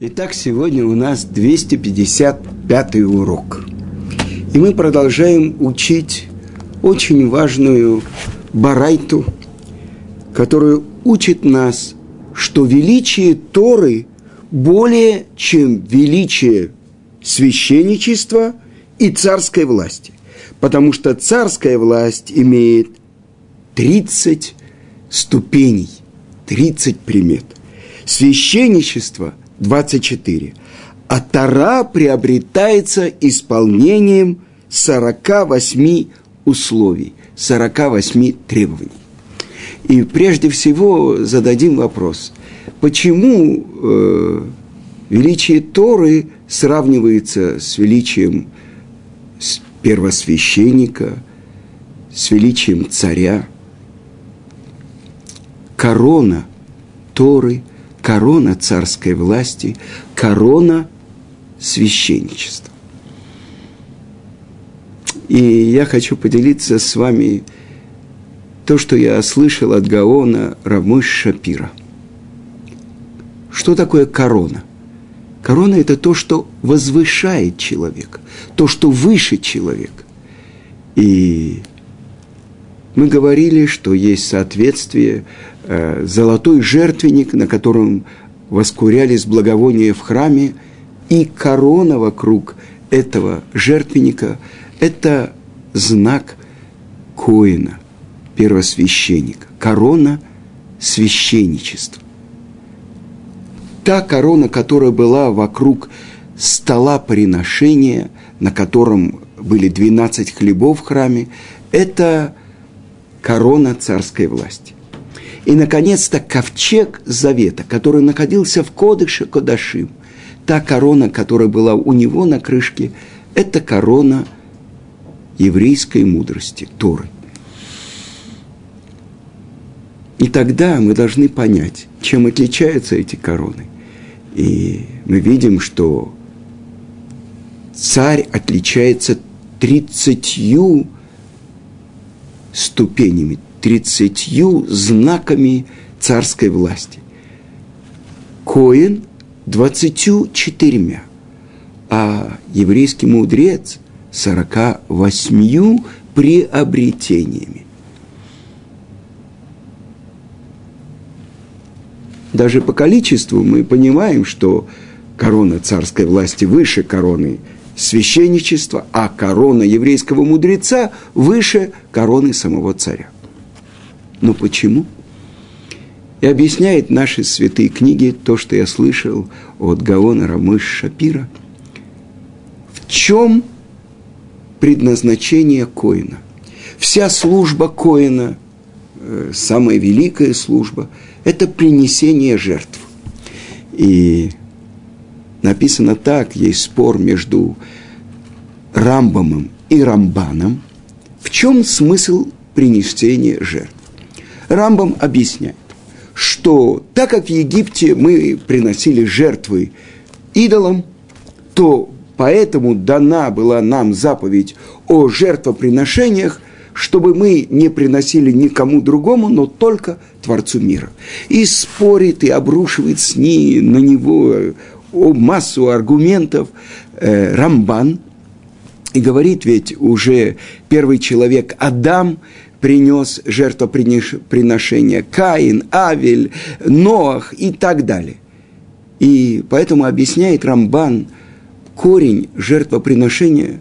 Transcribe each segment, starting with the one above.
Итак, сегодня у нас 255 урок. И мы продолжаем учить очень важную барайту, которая учит нас, что величие Торы более, чем величие священничества и царской власти. Потому что царская власть имеет 30 ступеней, 30 примет. Священничество – 24. А Тара приобретается исполнением 48 условий, 48 требований. И прежде всего зададим вопрос, почему э, величие Торы сравнивается с величием первосвященника, с величием царя? Корона Торы – корона царской власти, корона священничества. И я хочу поделиться с вами то, что я слышал от Гаона Рамыш Шапира. Что такое корона? Корона – это то, что возвышает человека, то, что выше человека. И мы говорили, что есть соответствие золотой жертвенник, на котором воскурялись благовония в храме, и корона вокруг этого жертвенника – это знак Коина, первосвященника, корона священничества. Та корона, которая была вокруг стола приношения, на котором были 12 хлебов в храме, это корона царской власти. И, наконец-то, ковчег завета, который находился в Кодыше Кодашим. Та корона, которая была у него на крышке, это корона еврейской мудрости, Торы. И тогда мы должны понять, чем отличаются эти короны. И мы видим, что царь отличается тридцатью ступенями, тридцатью знаками царской власти. Коин – двадцатью четырьмя, а еврейский мудрец – сорока восьмью приобретениями. Даже по количеству мы понимаем, что корона царской власти выше короны священничества, а корона еврейского мудреца выше короны самого царя. Но почему? И объясняет наши святые книги то, что я слышал от Гаона Рамыш Шапира. В чем предназначение Коина? Вся служба Коина, э, самая великая служба, это принесение жертв. И написано так, есть спор между Рамбамом и Рамбаном, в чем смысл принесения жертв. Рамбам объясняет, что так как в Египте мы приносили жертвы идолам, то поэтому дана была нам заповедь о жертвоприношениях, чтобы мы не приносили никому другому, но только Творцу мира. И спорит, и обрушивает с ней на него массу аргументов э, Рамбан, и говорит, ведь уже первый человек Адам принес жертвоприношение Каин, Авель, Ноах и так далее. И поэтому объясняет Рамбан корень жертвоприношения,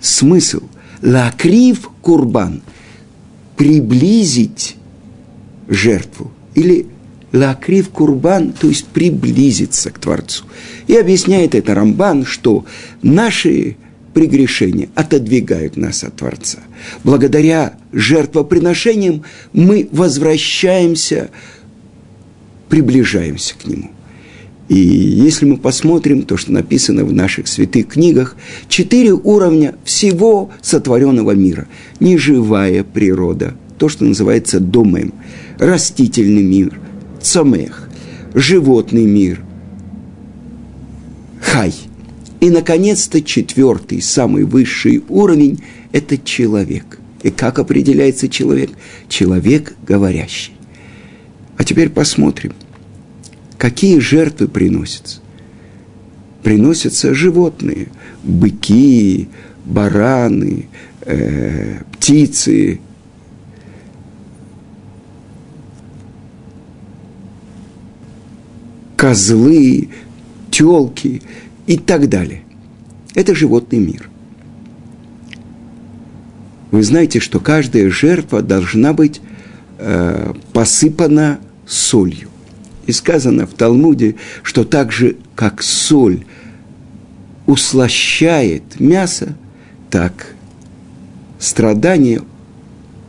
смысл – лакрив курбан – приблизить жертву или лакрив курбан, то есть приблизиться к Творцу. И объясняет это Рамбан, что наши прегрешения отодвигают нас от Творца. Благодаря жертвоприношениям мы возвращаемся, приближаемся к Нему. И если мы посмотрим то, что написано в наших святых книгах, четыре уровня всего сотворенного мира. Неживая природа, то, что называется домем, растительный мир, цомех, животный мир, хай – и, наконец-то, четвертый, самый высший уровень – это человек. И как определяется человек? Человек говорящий. А теперь посмотрим, какие жертвы приносятся? Приносятся животные, быки, бараны, э, птицы, козлы, телки и так далее. Это животный мир. Вы знаете, что каждая жертва должна быть э, посыпана солью. И сказано в Талмуде, что так же, как соль услощает мясо, так страдания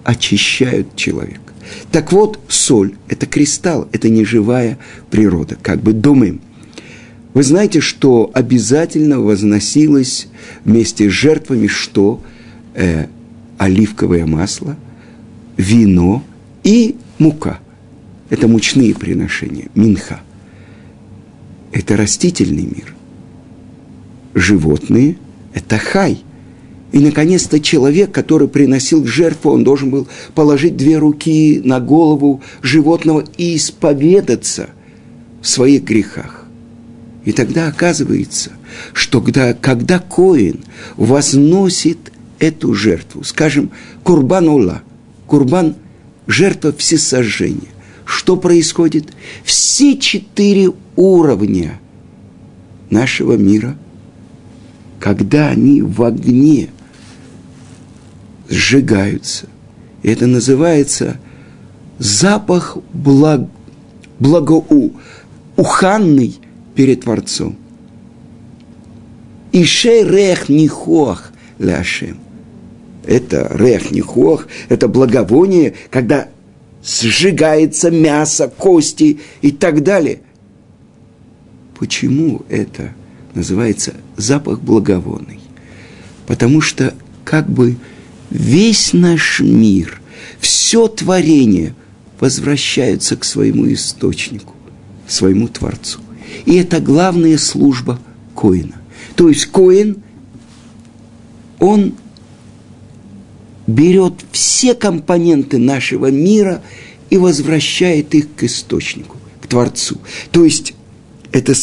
очищают человека. Так вот, соль – это кристалл, это не живая природа, как бы думаем. Вы знаете, что обязательно возносилось вместе с жертвами что? Э, оливковое масло, вино и мука. Это мучные приношения, минха. Это растительный мир. Животные – это хай. И, наконец-то, человек, который приносил жертву, он должен был положить две руки на голову животного и исповедаться в своих грехах. И тогда оказывается, что когда, когда Коин возносит эту жертву, скажем, курбан ула, курбан – жертва всесожжения, что происходит? Все четыре уровня нашего мира, когда они в огне сжигаются, это называется запах благ, благоу, уханный перед Творцом. Ишей рех нихох ляшем – это рех нихох, это благовоние, когда сжигается мясо, кости и так далее. Почему это называется запах благовонный? Потому что как бы весь наш мир, все творение возвращаются к своему источнику, своему Творцу. И это главная служба Коина. То есть Коин, он берет все компоненты нашего мира и возвращает их к источнику, к Творцу. То есть это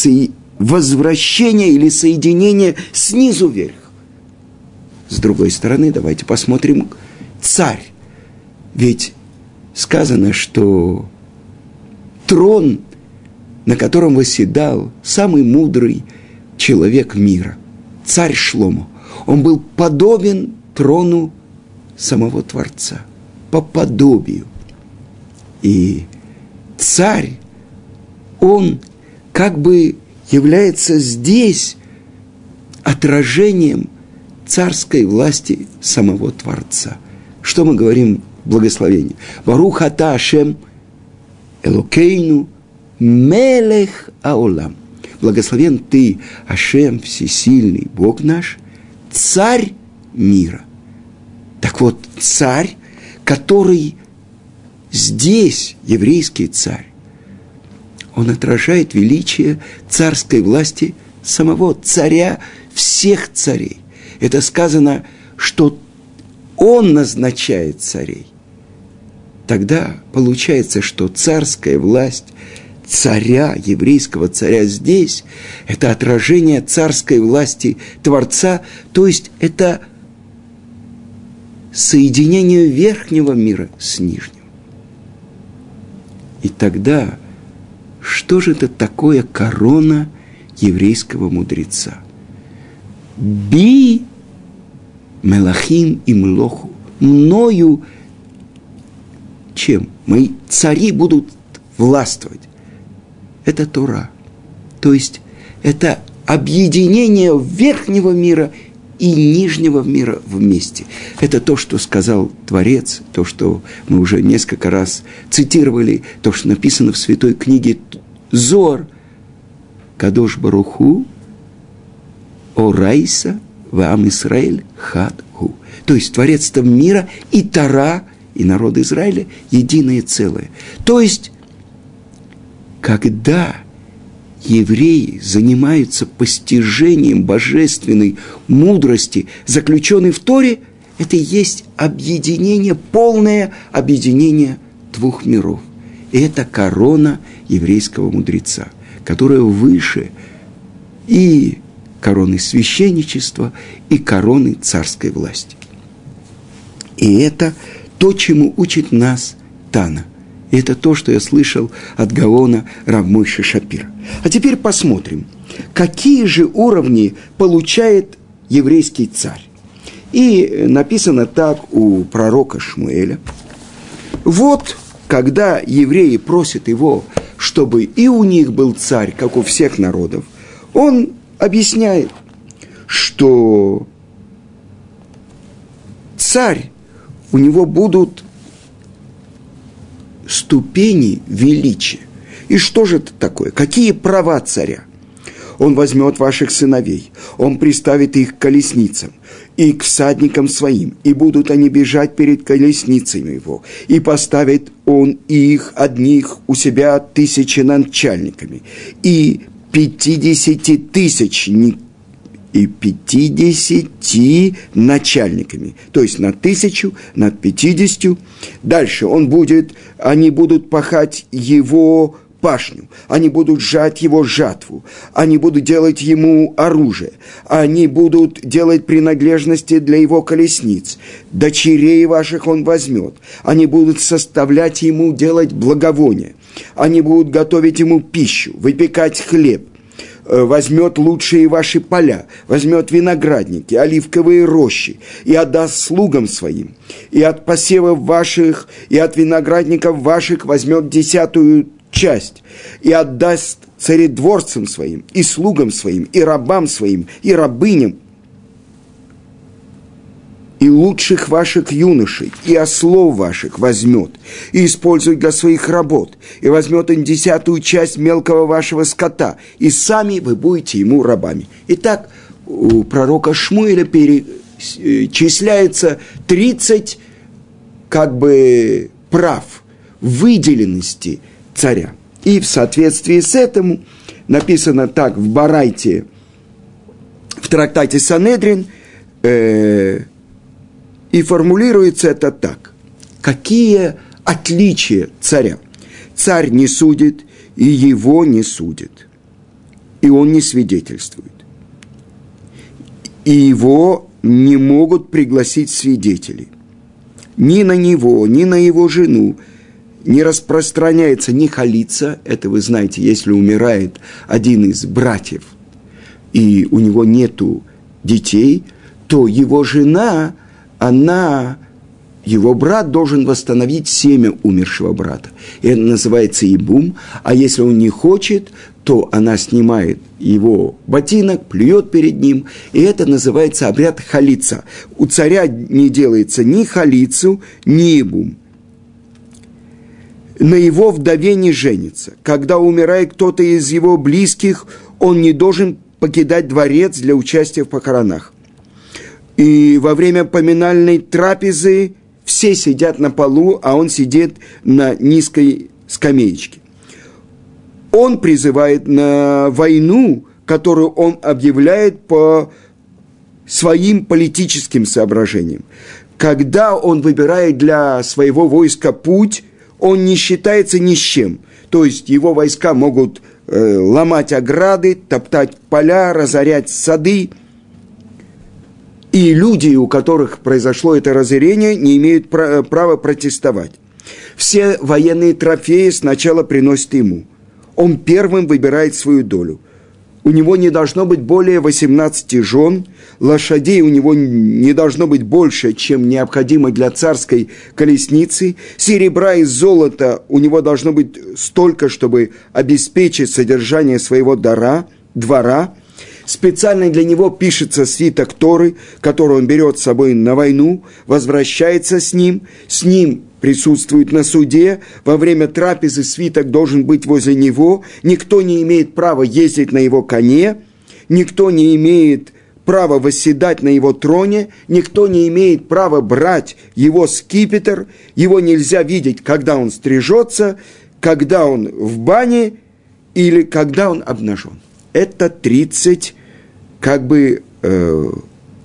возвращение или соединение снизу вверх. С другой стороны, давайте посмотрим царь. Ведь сказано, что трон, на котором восседал самый мудрый человек мира, царь Шлому, он был подобен трону самого Творца, по подобию. И царь, он как бы является здесь отражением царской власти самого Творца. Что мы говорим в благословении? Барухата Ашем Элокейну Мелех Аулам. Благословен ты, Ашем, всесильный Бог наш, царь мира. Так вот, царь, который здесь, еврейский царь, он отражает величие царской власти самого царя всех царей. Это сказано, что он назначает царей. Тогда получается, что царская власть царя, еврейского царя здесь, это отражение царской власти Творца, то есть это соединению верхнего мира с нижним. И тогда, что же это такое корона еврейского мудреца? Би мелахим и млоху. Мною чем? Мои цари будут властвовать. Это Тора. То есть это объединение верхнего мира и нижнего мира вместе. Это то, что сказал Творец, то, что мы уже несколько раз цитировали, то, что написано в святой книге Зор, Кадош Баруху, Орайса, Вам Исраэль, Хадху. То есть Творец мира и Тара, и народ Израиля единое целое. То есть, когда евреи занимаются постижением божественной мудрости, заключенной в Торе, это и есть объединение, полное объединение двух миров. И это корона еврейского мудреца. которая выше и короны священничества, и короны царской власти. И это то, чему учит нас Тана. И это то, что я слышал от Гаона Равмойши Шапира. А теперь посмотрим, какие же уровни получает еврейский царь. И написано так у пророка Шмуэля. Вот, когда евреи просят его, чтобы и у них был царь, как у всех народов, он объясняет, что царь, у него будут ступени величия. И что же это такое? Какие права царя? Он возьмет ваших сыновей, он приставит их к колесницам и к всадникам своим, и будут они бежать перед колесницами его, и поставит он их одних у себя тысячи начальниками, и пятидесяти тысяч и пятидесяти начальниками, то есть на тысячу, над пятидесятью. Дальше он будет, они будут пахать его пашню, они будут сжать его жатву, они будут делать ему оружие, они будут делать принадлежности для его колесниц, дочерей ваших он возьмет, они будут составлять ему делать благовония, они будут готовить ему пищу, выпекать хлеб, возьмет лучшие ваши поля, возьмет виноградники, оливковые рощи и отдаст слугам своим, и от посевов ваших, и от виноградников ваших возьмет десятую часть и отдаст царедворцам своим, и слугам своим, и рабам своим, и рабыням, и лучших ваших юношей, и ослов ваших возьмет, и использует для своих работ, и возьмет он десятую часть мелкого вашего скота, и сами вы будете ему рабами. Итак, у пророка Шмуэля перечисляется 30 как бы прав, выделенности – царя. И в соответствии с этим написано так в Барайте, в трактате Санедрин, э, и формулируется это так. Какие отличия царя? Царь не судит, и его не судит. И он не свидетельствует. И его не могут пригласить свидетели. Ни на него, ни на его жену, не распространяется ни халица, это вы знаете, если умирает один из братьев, и у него нету детей, то его жена, она, его брат должен восстановить семя умершего брата. И это называется ибум, а если он не хочет, то она снимает его ботинок, плюет перед ним, и это называется обряд халица. У царя не делается ни халицу, ни ибум – на его вдове не женится. Когда умирает кто-то из его близких, он не должен покидать дворец для участия в похоронах. И во время поминальной трапезы все сидят на полу, а он сидит на низкой скамеечке. Он призывает на войну, которую он объявляет по своим политическим соображениям. Когда он выбирает для своего войска путь, он не считается ни с чем. То есть его войска могут э, ломать ограды, топтать поля, разорять сады. И люди, у которых произошло это разорение, не имеют права протестовать. Все военные трофеи сначала приносят ему. Он первым выбирает свою долю у него не должно быть более 18 жен, лошадей у него не должно быть больше, чем необходимо для царской колесницы, серебра и золота у него должно быть столько, чтобы обеспечить содержание своего дара, двора. Специально для него пишется свиток Торы, который он берет с собой на войну, возвращается с ним, с ним присутствует на суде, во время трапезы свиток должен быть возле него, никто не имеет права ездить на его коне, никто не имеет права восседать на его троне, никто не имеет права брать его скипетр, его нельзя видеть, когда он стрижется, когда он в бане или когда он обнажен. Это 30 как бы э,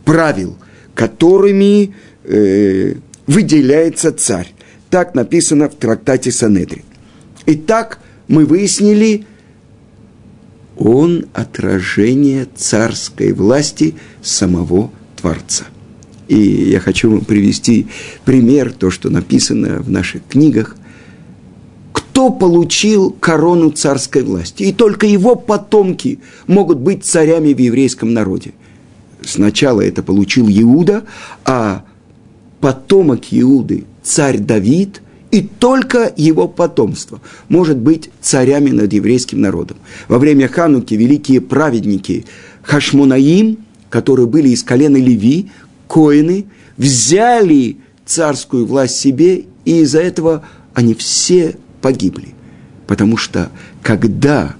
правил, которыми э, выделяется царь. Так написано в трактате Санедри. Итак, мы выяснили он отражение царской власти самого Творца. И я хочу вам привести пример, то, что написано в наших книгах. Кто получил корону царской власти? И только его потомки могут быть царями в еврейском народе. Сначала это получил Иуда, а потомок Иуды, царь Давид, и только его потомство может быть царями над еврейским народом. Во время Хануки великие праведники Хашмонаим, которые были из колена Леви, коины, взяли царскую власть себе, и из-за этого они все погибли. Потому что когда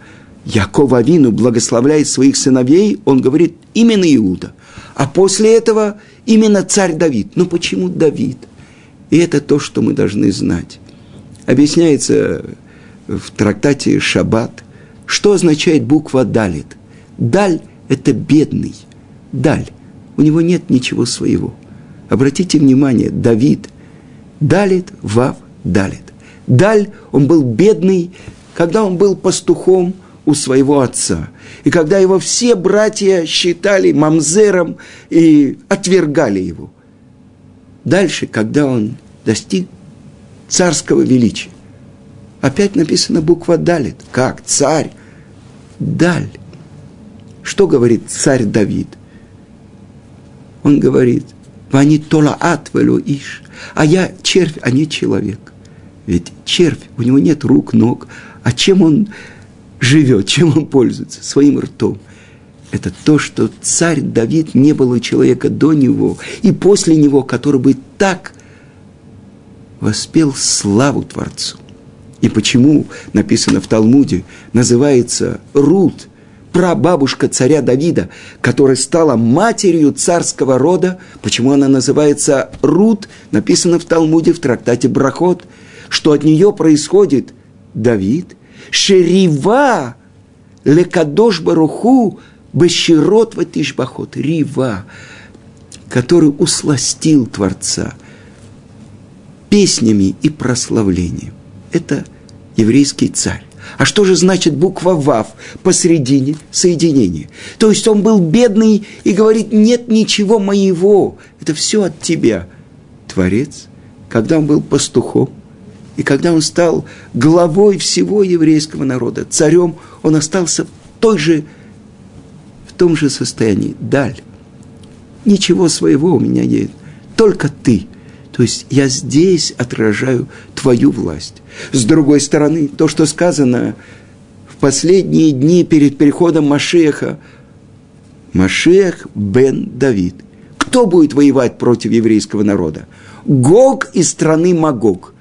Яков Авину благословляет своих сыновей, он говорит именно Иуда. А после этого именно царь Давид. Но почему Давид? И это то, что мы должны знать. Объясняется в трактате «Шаббат», что означает буква «далит». «Даль» – это бедный. «Даль». У него нет ничего своего. Обратите внимание, Давид – «далит», «вав», «далит». Даль, он был бедный, когда он был пастухом у своего отца. И когда его все братья считали мамзером и отвергали его. Дальше, когда он достиг царского величия, опять написана буква Далит. Как? Царь. Даль. Что говорит царь Давид? Он говорит, «Вани вело иш». А я червь, а не человек. Ведь червь, у него нет рук, ног. А чем он живет, чем он пользуется? Своим ртом. Это то, что царь Давид не было человека до него и после него, который бы так воспел славу Творцу. И почему, написано в Талмуде, называется Рут, прабабушка царя Давида, которая стала матерью царского рода, почему она называется Рут, написано в Талмуде в трактате Брахот – что от нее происходит Давид, Шерива лекадош баруху беширот ватишбахот, рива, который усластил Творца песнями и прославлением. Это еврейский царь. А что же значит буква ВАВ посередине соединения? То есть он был бедный и говорит, нет ничего моего, это все от тебя. Творец, когда он был пастухом, и когда он стал главой всего еврейского народа, царем, он остался в, той же, в том же состоянии. Даль. Ничего своего у меня нет, только ты. То есть я здесь отражаю твою власть. С другой стороны, то, что сказано в последние дни перед переходом Машеха, Машех бен Давид. Кто будет воевать против еврейского народа? Гог из страны Магог.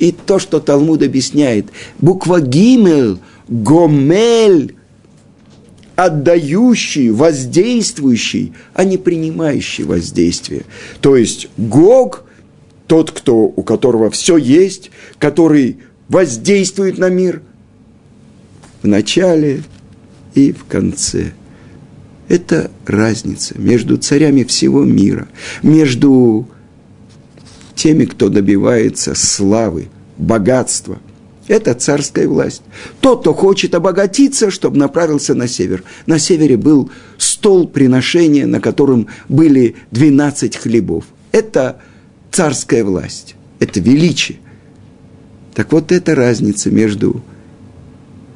И то, что Талмуд объясняет, буква Гимел, Гомель, отдающий, воздействующий, а не принимающий воздействие. То есть Гог, тот, кто, у которого все есть, который воздействует на мир в начале и в конце. Это разница между царями всего мира, между теми, кто добивается славы, богатства. Это царская власть. Тот, кто хочет обогатиться, чтобы направился на север. На севере был стол приношения, на котором были 12 хлебов. Это царская власть. Это величие. Так вот, это разница между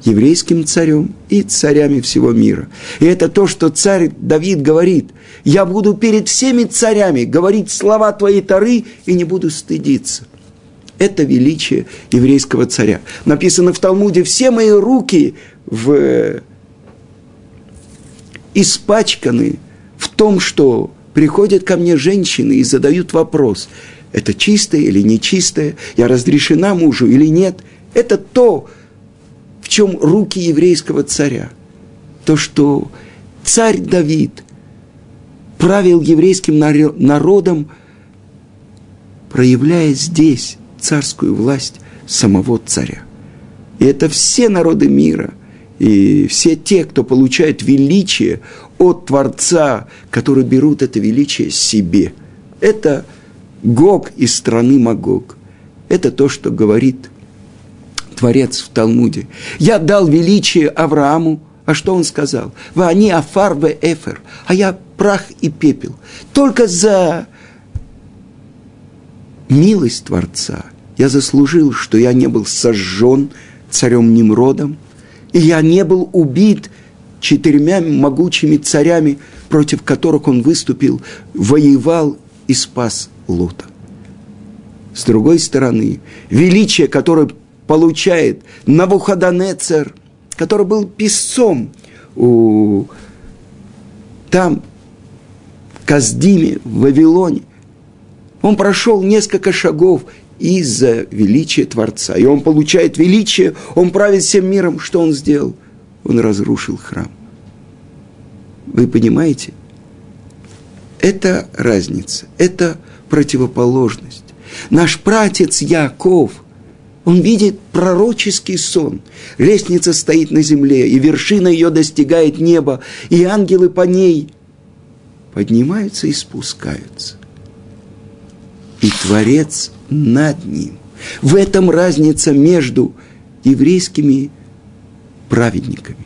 еврейским царем и царями всего мира. И это то, что царь Давид говорит. Я буду перед всеми царями говорить слова твоей Тары и не буду стыдиться. Это величие еврейского царя. Написано в Талмуде, все мои руки в... испачканы в том, что приходят ко мне женщины и задают вопрос, это чистое или нечистое, я разрешена мужу или нет. Это то, в чем руки еврейского царя? То, что царь Давид правил еврейским народом, проявляя здесь царскую власть самого царя. И это все народы мира, и все те, кто получает величие от Творца, которые берут это величие себе. Это Гог из страны Магог. Это то, что говорит Творец в Талмуде. Я дал величие Аврааму, А что он сказал? Вы они афар ве эфер, а я прах и пепел. Только за милость Творца я заслужил, что я не был сожжен царем Немродом, и я не был убит четырьмя могучими царями, против которых он выступил, воевал и спас Лота. С другой стороны, величие, которое получает Навуходонецер, который был писцом у, там, в Каздиме, в Вавилоне, он прошел несколько шагов из-за величия Творца. И он получает величие, он правит всем миром. Что он сделал? Он разрушил храм. Вы понимаете? Это разница, это противоположность. Наш пратец Яков, он видит пророческий сон. Лестница стоит на земле, и вершина ее достигает неба, и ангелы по ней поднимаются и спускаются. И Творец над ним. В этом разница между еврейскими праведниками.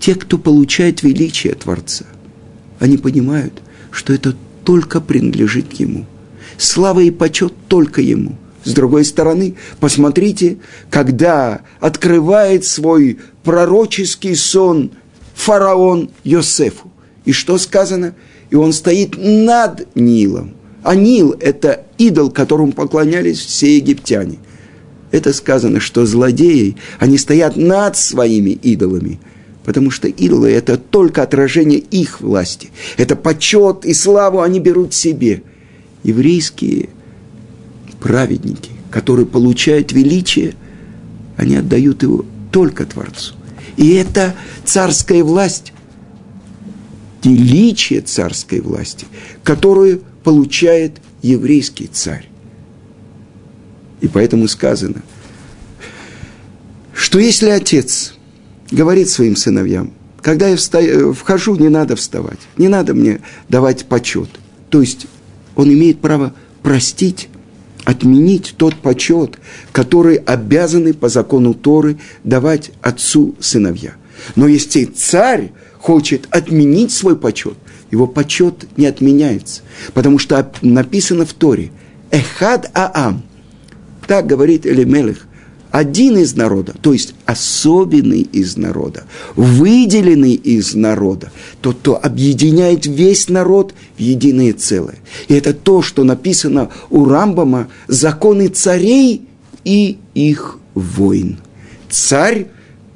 Те, кто получает величие Творца, они понимают, что это только принадлежит Ему. Слава и почет только Ему. С другой стороны, посмотрите, когда открывает свой пророческий сон фараон Йосефу. И что сказано? И он стоит над Нилом. А Нил – это идол, которому поклонялись все египтяне. Это сказано, что злодеи, они стоят над своими идолами, потому что идолы – это только отражение их власти. Это почет и славу они берут себе. Еврейские праведники, которые получают величие, они отдают его только Творцу. И это царская власть, величие царской власти, которую получает еврейский царь. И поэтому сказано, что если отец говорит своим сыновьям, когда я встаю, вхожу, не надо вставать, не надо мне давать почет. То есть он имеет право простить, отменить тот почет, который обязаны по закону Торы давать отцу сыновья. Но если царь хочет отменить свой почет, его почет не отменяется, потому что написано в Торе «Эхад Аам». Так говорит Элемелех, один из народа, то есть особенный из народа, выделенный из народа, тот, кто объединяет весь народ в единое целое. И это то, что написано у Рамбама «законы царей и их войн». Царь,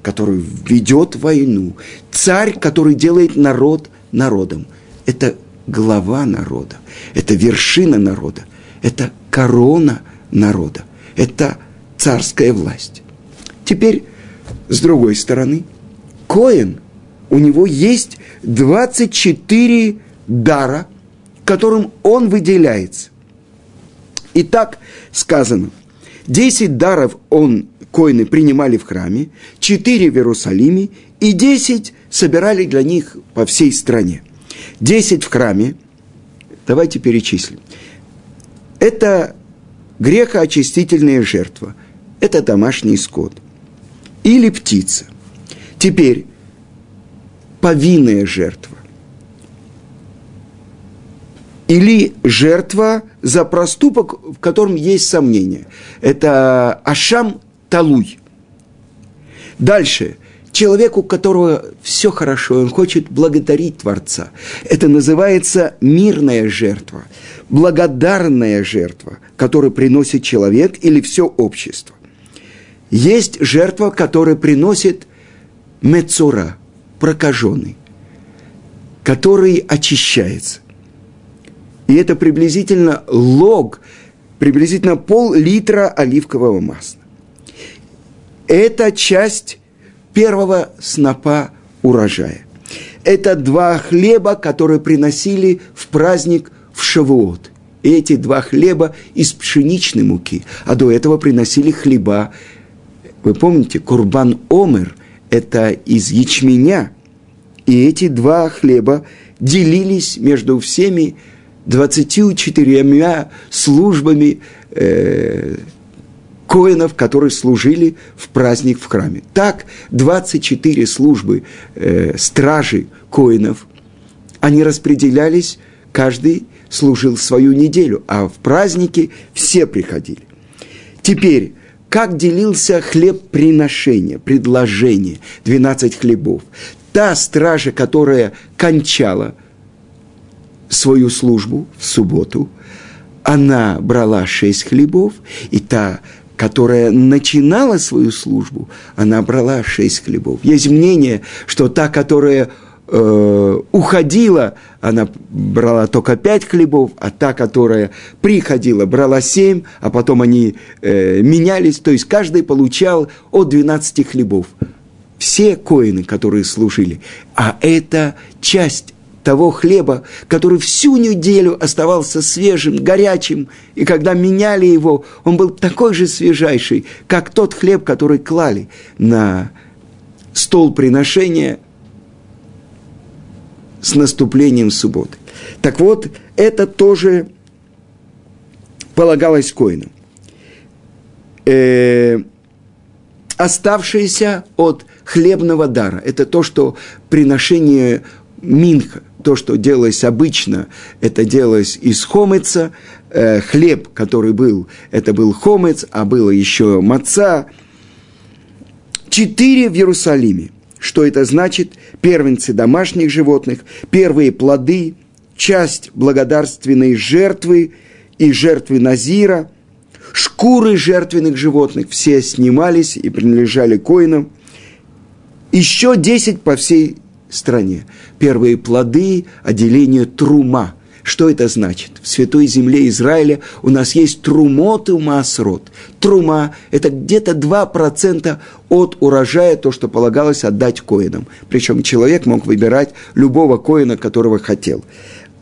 который ведет войну, царь, который делает народ народом – это глава народа, это вершина народа, это корона народа, это царская власть. Теперь, с другой стороны, Коин, у него есть 24 дара, которым он выделяется. И так сказано, 10 даров он, коины, принимали в храме, 4 в Иерусалиме и 10 собирали для них по всей стране. Десять в храме, давайте перечислим. Это грехоочистительная жертва, это домашний скот или птица. Теперь повинная жертва или жертва за проступок, в котором есть сомнение. Это Ашам Талуй. Дальше – человеку, у которого все хорошо, он хочет благодарить Творца. Это называется мирная жертва, благодарная жертва, которую приносит человек или все общество. Есть жертва, которая приносит мецура, прокаженный, который очищается. И это приблизительно лог, приблизительно пол-литра оливкового масла. Это часть первого снопа урожая. Это два хлеба, которые приносили в праздник в Шавуот. Эти два хлеба из пшеничной муки, а до этого приносили хлеба. Вы помните, Курбан Омер – это из ячменя. И эти два хлеба делились между всеми 24 службами э, коинов, которые служили в праздник в храме. Так 24 службы э, стражи коинов, они распределялись, каждый служил свою неделю, а в праздники все приходили. Теперь, как делился хлеб приношения, предложение, 12 хлебов. Та стража, которая кончала свою службу в субботу, она брала шесть хлебов, и та, которая начинала свою службу, она брала шесть хлебов. Есть мнение, что та, которая э, уходила, она брала только пять хлебов, а та, которая приходила, брала семь, а потом они э, менялись, то есть каждый получал от 12 хлебов. Все коины, которые служили, а это часть того хлеба, который всю неделю оставался свежим, горячим, и когда меняли его, он был такой же свежайший, как тот хлеб, который клали на стол приношения с наступлением субботы. Так вот, это тоже полагалось коинам. Э, оставшееся от хлебного дара. Это то, что приношение минха, то, что делалось обычно, это делалось из хомыца. Э, хлеб, который был, это был хомец, а было еще маца. Четыре в Иерусалиме – что это значит? Первенцы домашних животных, первые плоды, часть благодарственной жертвы и жертвы Назира, шкуры жертвенных животных, все снимались и принадлежали коинам. Еще десять по всей стране. Первые плоды отделения трума – что это значит? В святой земле Израиля у нас есть трумот и маасрот. Трума – это где-то 2% от урожая, то, что полагалось отдать коинам. Причем человек мог выбирать любого коина, которого хотел.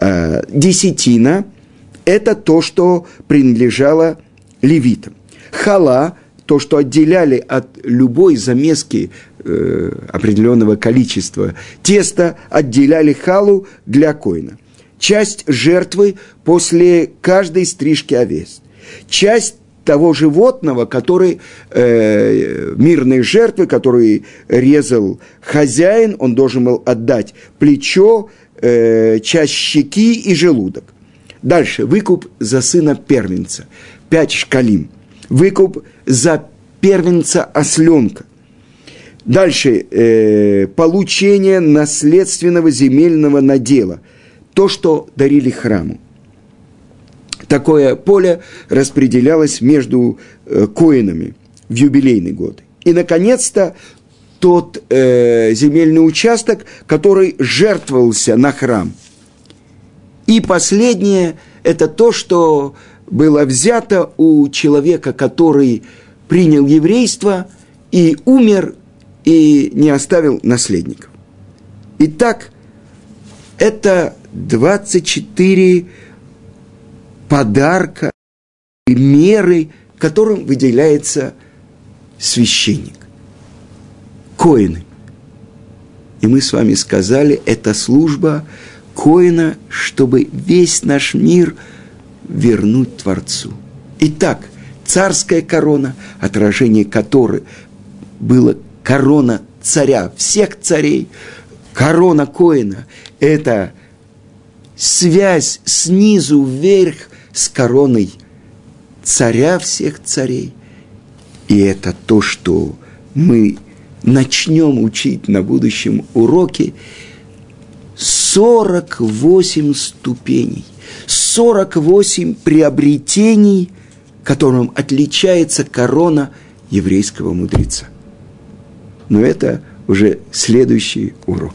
А, десятина – это то, что принадлежало левитам. Хала – то, что отделяли от любой замески э, определенного количества теста, отделяли халу для коина – часть жертвы после каждой стрижки овец, часть того животного, который э, мирной жертвы, который резал хозяин, он должен был отдать плечо, э, часть щеки и желудок. Дальше выкуп за сына первенца, пять шкалим. Выкуп за первенца осленка. Дальше э, получение наследственного земельного надела – то, что дарили храму. Такое поле распределялось между э, коинами в юбилейный год. И, наконец-то, тот э, земельный участок, который жертвовался на храм. И последнее – это то, что было взято у человека, который принял еврейство и умер, и не оставил наследников. Итак, это 24 подарка и меры, которым выделяется священник. Коины. И мы с вами сказали, это служба коина, чтобы весь наш мир вернуть Творцу. Итак, царская корона, отражение которой было корона царя, всех царей, корона коина – это связь снизу вверх с короной царя всех царей. И это то, что мы начнем учить на будущем уроке. 48 ступеней, 48 приобретений, которым отличается корона еврейского мудреца. Но это уже следующий урок.